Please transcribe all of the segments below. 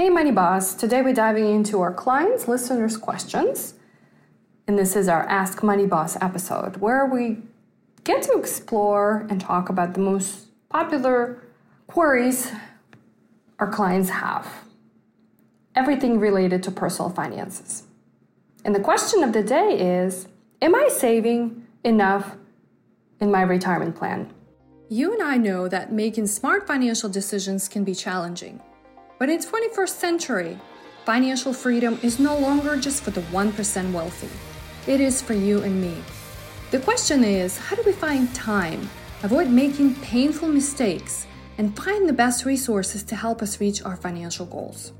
Hey, Money Boss. Today we're diving into our clients' listeners' questions. And this is our Ask Money Boss episode where we get to explore and talk about the most popular queries our clients have. Everything related to personal finances. And the question of the day is Am I saving enough in my retirement plan? You and I know that making smart financial decisions can be challenging. But in 21st century, financial freedom is no longer just for the 1% wealthy. It is for you and me. The question is, how do we find time, avoid making painful mistakes, and find the best resources to help us reach our financial goals?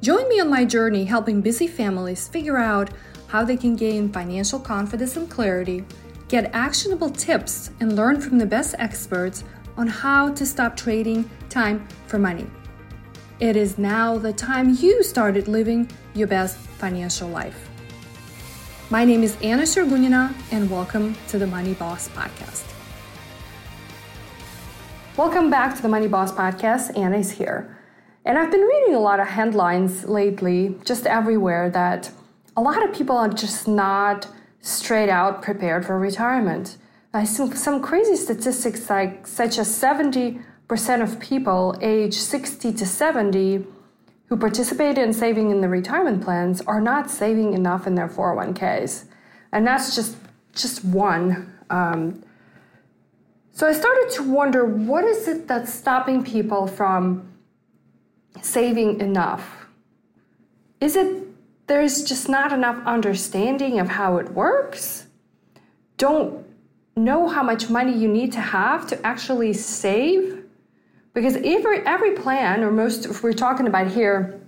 Join me on my journey helping busy families figure out how they can gain financial confidence and clarity, get actionable tips, and learn from the best experts on how to stop trading time for money. It is now the time you started living your best financial life. My name is Anna Sergunina, and welcome to the Money Boss Podcast. Welcome back to the Money Boss Podcast. Anna is here. And I've been reading a lot of headlines lately, just everywhere, that a lot of people are just not straight out prepared for retirement. I see some crazy statistics like such as 70 percent of people age 60 to 70 who participate in saving in the retirement plans are not saving enough in their 401ks. And that's just just one. Um, so I started to wonder what is it that's stopping people from saving enough? Is it there's just not enough understanding of how it works? Don't know how much money you need to have to actually save? Because every every plan, or most if we're talking about here,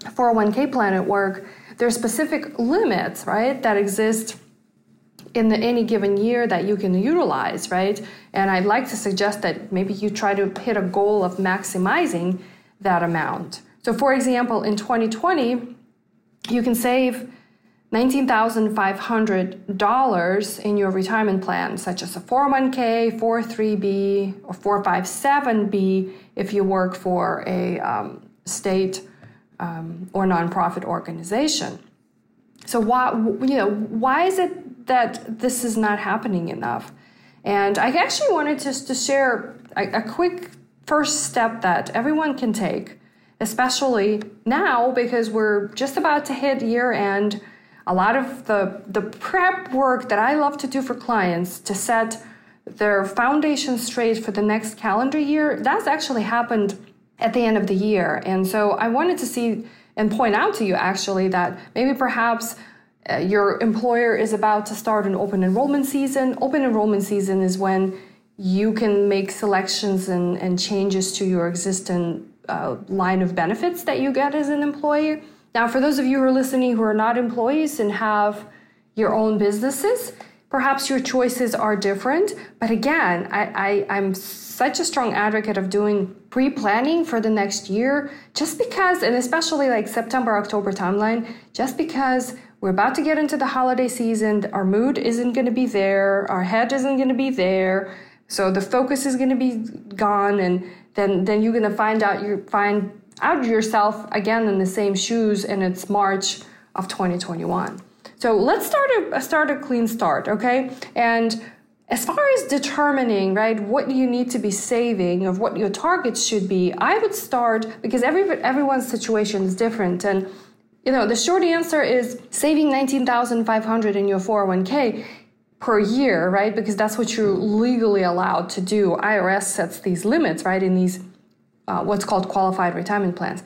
401k plan at work, there's specific limits, right, that exist in the, any given year that you can utilize, right? And I'd like to suggest that maybe you try to hit a goal of maximizing that amount. So, for example, in 2020, you can save $19,500 in your retirement plan, such as a 401k, 403b, or 457b if you work for a um, state um, or nonprofit organization. So why you know why is it that this is not happening enough? And I actually wanted just to share a, a quick first step that everyone can take, especially now because we're just about to hit year end a lot of the, the prep work that I love to do for clients to set their foundation straight for the next calendar year, that's actually happened at the end of the year. And so I wanted to see and point out to you actually that maybe perhaps uh, your employer is about to start an open enrollment season. Open enrollment season is when you can make selections and, and changes to your existing uh, line of benefits that you get as an employee. Now, for those of you who are listening who are not employees and have your own businesses, perhaps your choices are different. But again, I, I, am such a strong advocate of doing pre planning for the next year just because, and especially like September, October timeline, just because we're about to get into the holiday season, our mood isn't going to be there, our head isn't going to be there. So the focus is going to be gone, and then then you're going to find out you find out yourself again in the same shoes and it's March of 2021. So let's start a start a clean start, okay? And as far as determining, right, what you need to be saving of what your targets should be, I would start because every everyone's situation is different and you know, the short answer is saving 19,500 in your 401k per year, right? Because that's what you're legally allowed to do. IRS sets these limits, right, in these uh, what's called qualified retirement plans.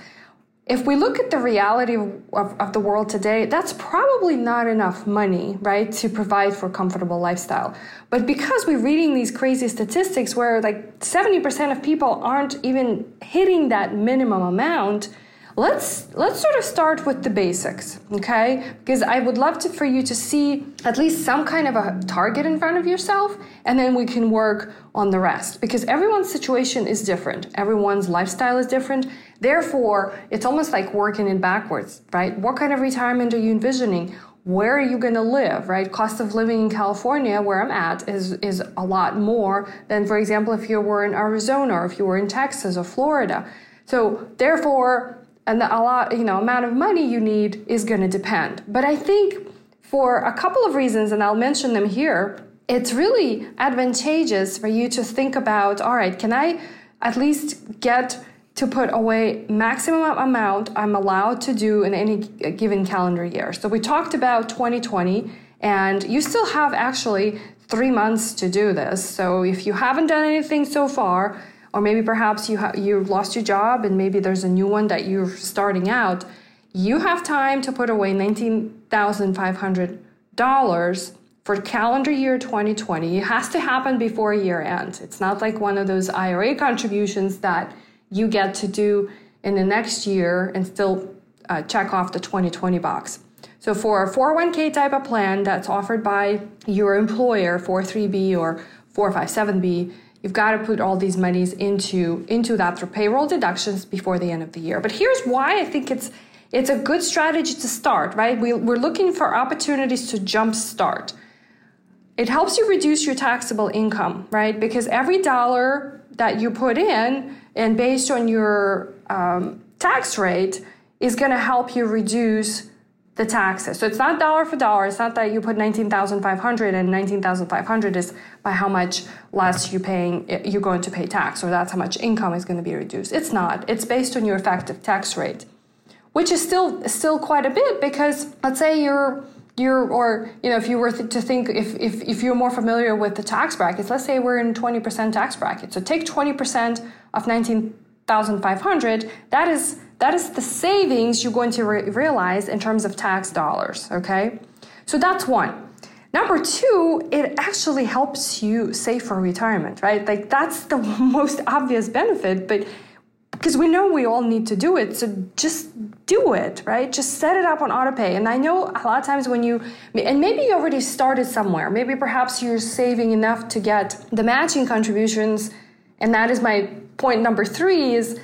If we look at the reality of, of, the world today, that's probably not enough money, right, to provide for a comfortable lifestyle. But because we're reading these crazy statistics where like 70% of people aren't even hitting that minimum amount, let's let's sort of start with the basics okay? Because i would love to for you to see at least some kind of a target in front of yourself and then we can work on the rest. Because everyone's situation is different. Everyone's lifestyle is different. Therefore it's almost like working in backwards right? What kind of retirement are you envisioning? Where are you going to live right? Cost of living in california where i'm at is is a lot more than for example if you were in arizona or if you were in texas or florida. So therefore and the, a lot, you know, amount of money you need is going to depend. But I think for a couple of reasons, and I'll mention them here, it's really advantageous for you to think about all right, can I at least get to put away maximum amount I'm allowed to do in any uh, given calendar year. So we talked about 2020 and you still have actually 3 months to do this. So if you haven't done anything so far or maybe perhaps you ha- you lost your job and maybe there's a new one that you're starting out, you have time to put away $19,500 for calendar year 2020. It has to happen before year end. It's not like one of those IRA contributions that you get to do in the next year and still uh, check off the 2020 box. So for a 401k type of plan that's offered by your employer, 43B or 457B, you've got to put all these monies into into that through payroll deductions before the end of the year. But here's why I think it's it's a good strategy to start, right? We, we're looking for opportunities to jumpstart. It helps you reduce your taxable income, right? Because every dollar that you put in and based on your um, tax rate is going to help you reduce the taxes. So it's not dollar for dollar. It's not that you put 19,500 and 19,500 is by how much less you paying you're going to pay tax or that's how much income is going to be reduced. It's not. It's based on your effective tax rate, which is still still quite a bit because let's say you're you're or you know if you were th- to think if, if if you're more familiar with the tax brackets let's say we're in 20% tax bracket so take 20% of 19500 that is that is the savings you're going to re- realize in terms of tax dollars okay so that's one number two it actually helps you save for retirement right like that's the most obvious benefit but because we know we all need to do it. So just do it, right? Just set it up on autopay. And I know a lot of times when you, and maybe you already started somewhere, maybe perhaps you're saving enough to get the matching contributions. And that is my point number three is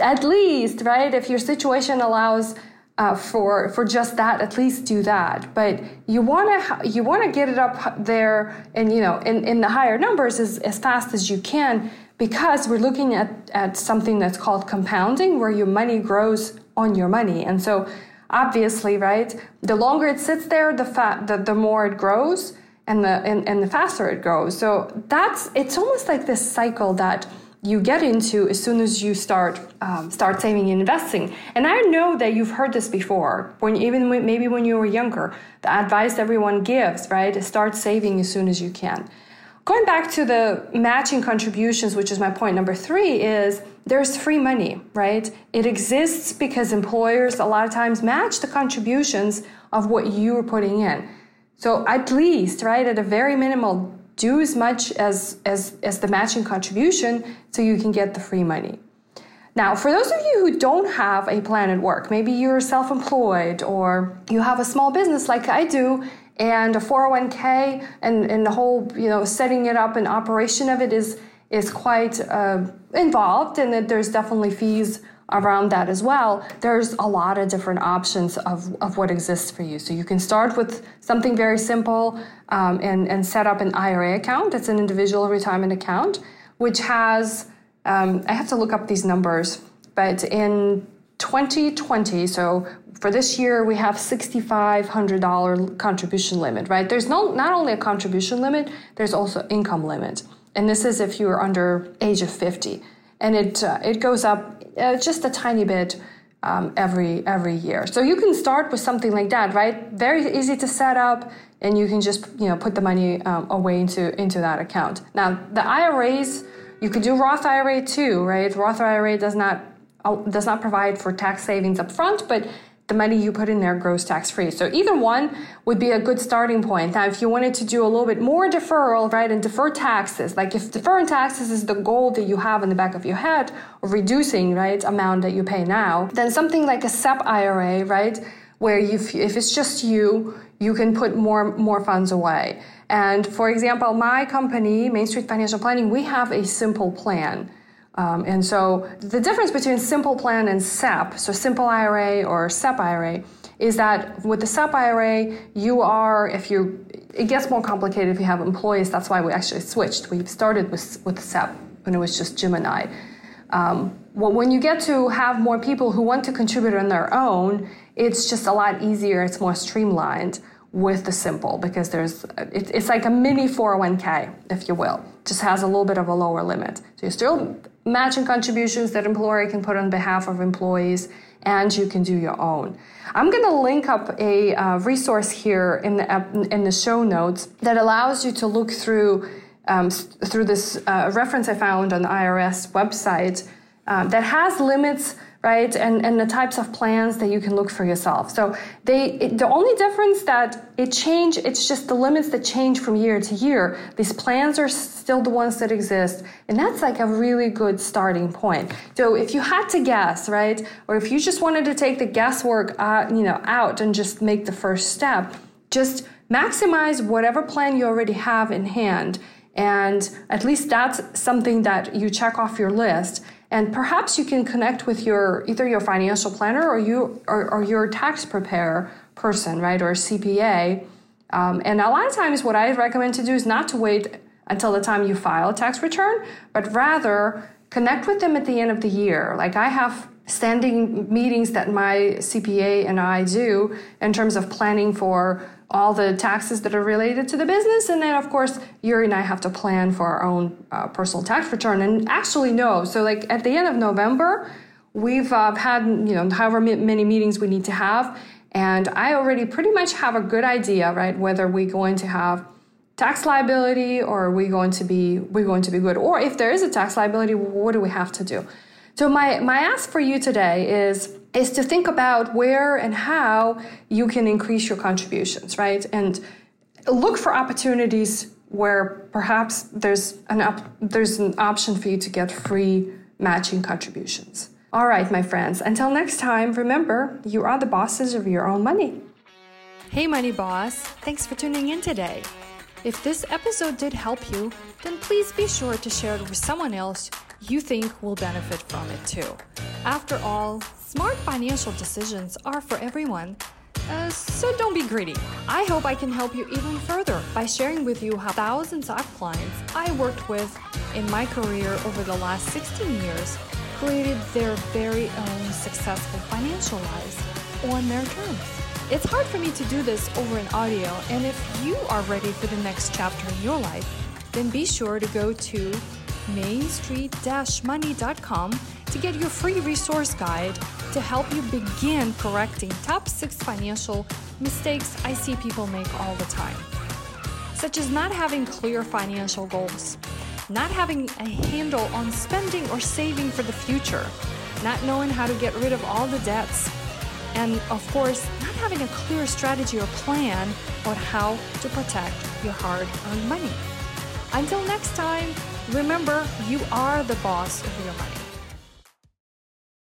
at least, right? If your situation allows uh, for for just that, at least do that. But you want to you want to get it up there, and you know, in, in the higher numbers as, as fast as you can because we're looking at, at something that's called compounding, where your money grows on your money. And so, obviously, right, the longer it sits there, the, fat, the, the more it grows and the, and, and the faster it grows. So, that's it's almost like this cycle that you get into as soon as you start um, start saving and investing. And I know that you've heard this before. When even when, maybe when you were younger, the advice everyone gives, right, is start saving as soon as you can. Going back to the matching contributions, which is my point number three, is there's free money, right? It exists because employers a lot of times match the contributions of what you are putting in. So at least, right, at a very minimal, do as much as, as, as the matching contribution so you can get the free money. Now, for those of you who don't have a plan at work, maybe you're self employed or you have a small business like I do, and a 401k and, and the whole you know setting it up and operation of it is is quite uh, involved and that there's definitely fees around that as well there's a lot of different options of, of what exists for you. So you can start with something very simple um, and, and set up an ira account. It's an individual retirement account which has um, i have to look up these numbers but in 2020 so for this year we have $6500 contribution limit right? There's no not only a contribution limit there's also income limit. And this is if you're under age of 50 and it uh, it goes up uh, just a tiny bit um, every every year. So you can start with something like that right? Very easy to set up and you can just you know put the money um, away into into that account. Now the iras you could do roth ira too right? Roth ira does not uh, does not provide for tax savings up front but the money you put in there grows tax free. So either one would be a good starting point. Now, if you wanted to do a little bit more deferral, right, and defer taxes, like if deferring taxes is the goal that you have in the back of your head of reducing, right, amount that you pay now, then something like a SEP IRA, right, where you, if it's just you, you can put more more funds away. And for example, my company, Main Street Financial Planning, we have a simple plan. Um, and so the difference between simple plan and SEP, so simple IRA or SEP IRA, is that with the SEP IRA, you are, if you, it gets more complicated if you have employees. That's why we actually switched. We started with, with SEP when it was just Jim and I. Um, when you get to have more people who want to contribute on their own, it's just a lot easier, it's more streamlined with the simple because there's it, it's like a mini 401k if you will just has a little bit of a lower limit so you're still matching contributions that employer can put on behalf of employees and you can do your own. I'm going to link up a uh, resource here in the in the show notes that allows you to look through um, through this uh, reference i found on the irs website um, that has limits right? And, and the types of plans that you can look for yourself. So they, it, the only difference that it change, it's just the limits that change from year to year. These plans are still the ones that exist. And that's like a really good starting point. So if you had to guess, right? Or if you just wanted to take the guesswork, uh, you know, out and just make the first step, just maximize whatever plan you already have in hand. And at least that's something that you check off your list and perhaps you can connect with your either your financial planner or you or, or your tax preparer person right or cpa um, and a lot of times what i recommend to do is not to wait until the time you file a tax return but rather connect with them at the end of the year. Like i have standing meetings that my cpa and i do in terms of planning for all the taxes that are related to the business. And then, of course, Yuri and I have to plan for our own uh, personal tax return. And actually, no. So, like at the end of November, we've uh, had, you know, however many meetings we need to have. And I already pretty much have a good idea, right, whether we're going to have tax liability or are we going to be we're going to be good or if there is a tax liability what do we have to do so my my ask for you today is is to think about where and how you can increase your contributions, right? And look for opportunities where perhaps there's an op- there's an option for you to get free matching contributions. All right, my friends, until next time, remember, you are the bosses of your own money. Hey money boss, thanks for tuning in today. If this episode did help you, then please be sure to share it with someone else you think will benefit from it too. After all, Smart financial decisions are for everyone, uh, so don't be greedy. I hope I can help you even further by sharing with you how thousands of clients I worked with in my career over the last 16 years created their very own successful financial lives on their terms. It's hard for me to do this over an audio, and if you are ready for the next chapter in your life, then be sure to go to mainstreet-money.com to get your free resource guide to help you begin correcting top six financial mistakes I see people make all the time, such as not having clear financial goals, not having a handle on spending or saving for the future, not knowing how to get rid of all the debts, and of course, not having a clear strategy or plan on how to protect your hard earned money. Until next time, remember you are the boss of your money.